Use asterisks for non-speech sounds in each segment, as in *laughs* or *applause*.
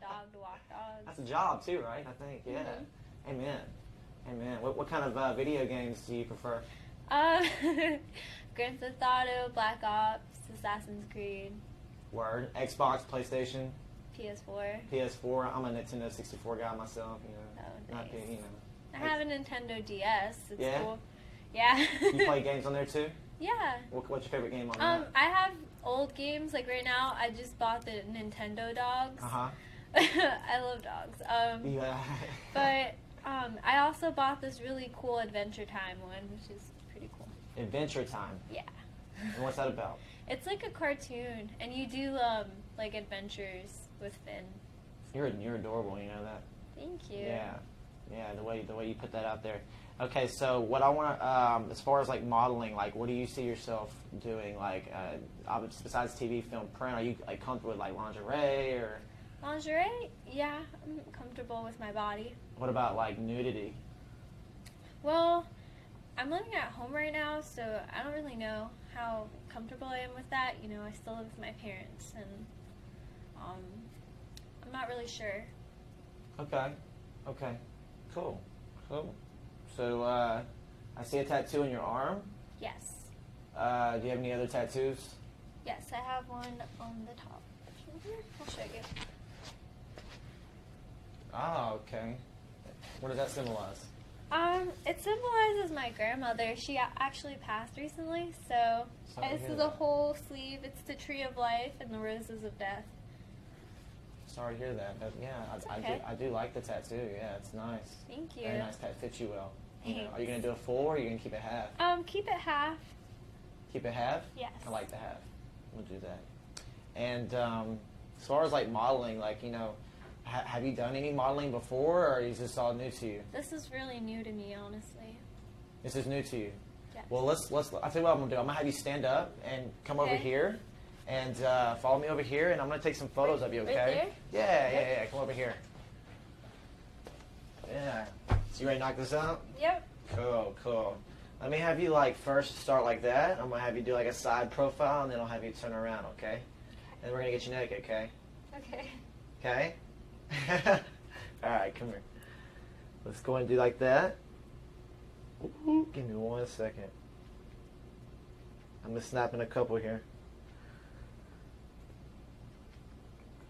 dog to walk dogs. That's a job too, right? I think. Yeah. Mhm. Amen. Amen. What, what kind of uh, video games do you prefer? Uh, *laughs* Grand Theft Auto, Black Ops, Assassin's Creed, Word. Xbox, PlayStation, PS4. PS4. I'm a Nintendo 64 guy myself. You know. Oh, nice. you know. I have a Nintendo DS. It's Yeah? cool. Yeah. You play *laughs* games on there too? yeah. What, what's your favorite game on Um, I have old games. Like right now, I just bought the Nintendo dogs. Uh huh. *laughs* I love dogs. Um, Yeah. *laughs* but um, I also bought this really cool Adventure Time one, which is pretty cool. Adventure Time. Yeah. And what's that about? *laughs* It's like a cartoon, and you do um, like adventures with Finn. You're you're adorable. You know that. Thank you. Yeah, yeah. The way the way you put that out there. Okay, so what I want to, um, as far as like modeling, like what do you see yourself doing? Like, uh, besides TV, film, print, are you like comfortable with like lingerie or Lingerie? Yeah, I'm comfortable with my body. what about like nudity? Well, I'm living at home right now, so I don't really know how comfortable I am with that. You know, I still live with my parents, and um, I'm not really sure. Okay, okay, cool, cool. So uh, I see a tattoo on your arm. Yes, Uh, do you have any other tattoos? yes, I have one on the top. I'll show you. Oh, okay. What does that symbolize? Um, it symbolizes my grandmother. She actually passed recently, so Sorry this is a whole sleeve. It's the tree of life and the roses of death. Sorry to hear that, but yeah, I, I do. I do like the tattoo. Yeah, it's nice. Thank you. Very nice tattoo. Fits you well. You know, are you gonna do a full or are you gonna keep it half? Um, keep it half. Keep it half. Yes. I like the half. We'll do that. And um, as far as like modeling, like you know, ha- have you done any modeling before, or is this all new to you? This is really new to me, honestly. This is new to you. Yes. Well, let's let's. I tell you what I'm gonna do. I'm gonna have you stand up and come over here, and uh, follow me over here, and I'm gonna take some photos of you. Right Okay? there? Yeah, yeah, yeah. Come over here. Yeah. So you ready to knock this out? Yep. Cool, cool. Let me have you like first start like that. I'm gonna have you do like a side profile, and then I'll have you turn around. Okay? And we're gonna get you naked. Okay? Okay. Okay? *laughs* All right, come here. Let's go and do like that. Ooh, give me one second. I'm just snapping a couple here.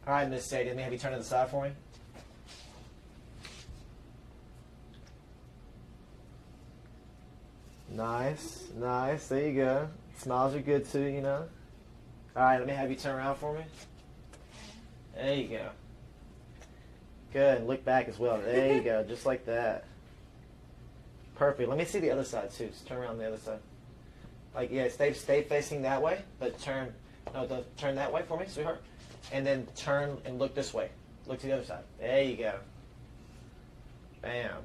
All right, Miss Sadie, let me have you turn to the side for me. Nice, nice. There you go. Smiles are good too, you know. All right, let me have you turn around for me. There you go. Good. And look back as well. There you go. Just like that. Perfect. Let me see the other side too. Just turn around the other side. Like yeah, stay stay facing that way, but turn no, don't turn that way for me, sweetheart. And then turn and look this way. Look to the other side. There you go. Bam.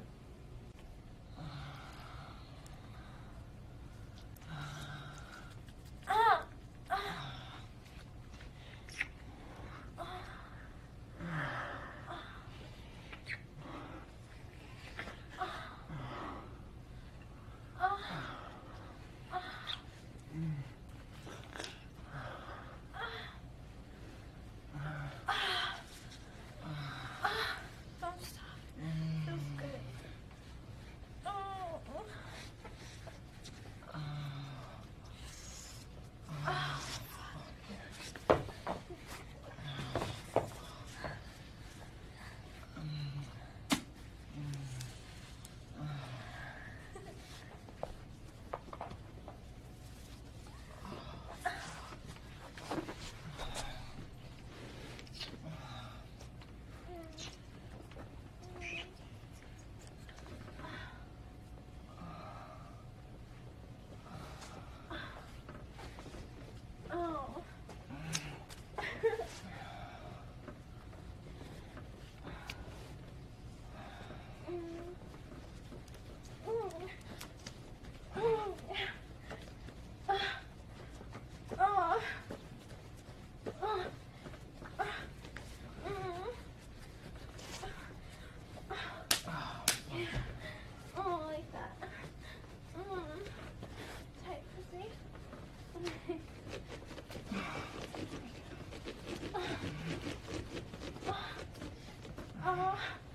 Aww.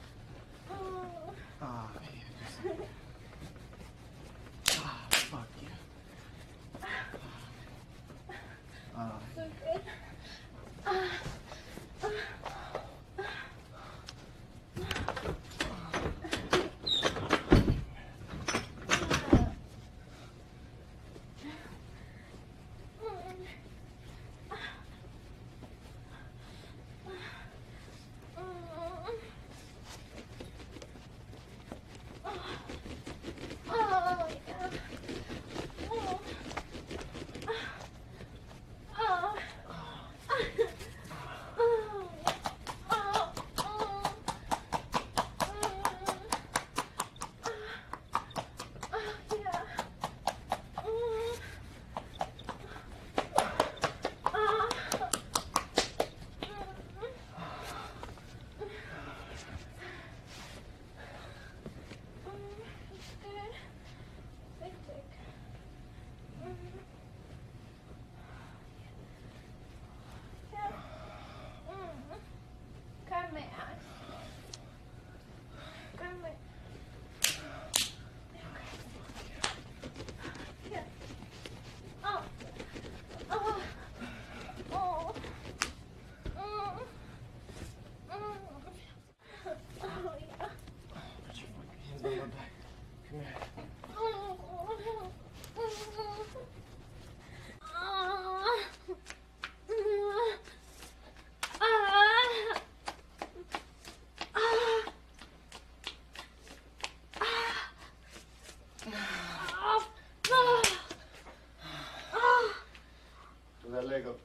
Let go.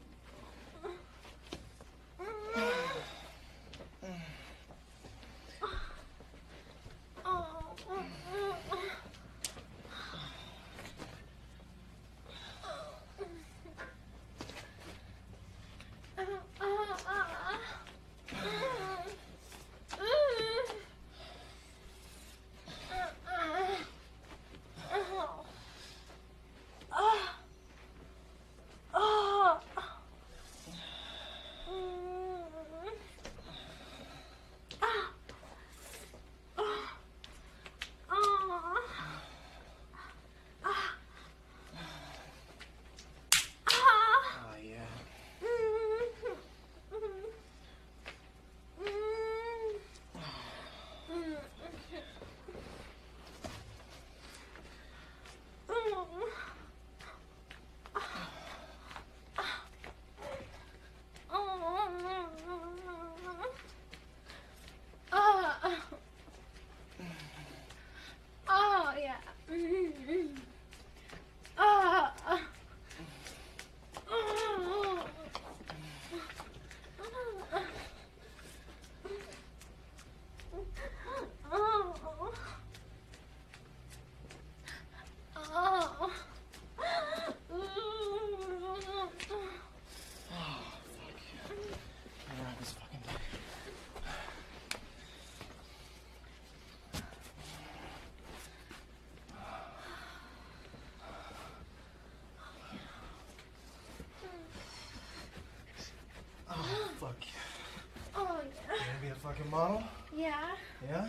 fucking model? Yeah. Yeah?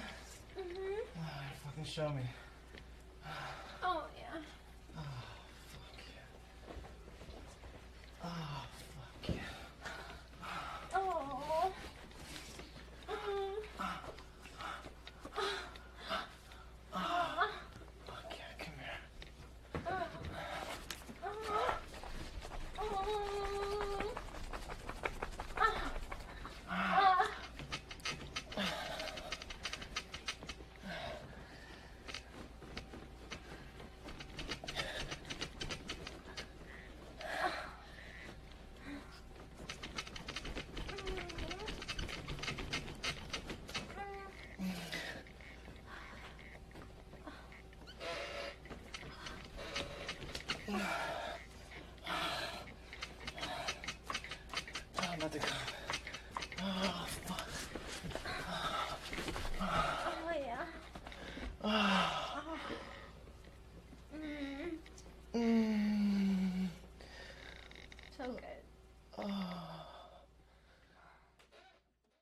Mm-hmm. Right, fucking show me. oh, I'm. Oh, fuck.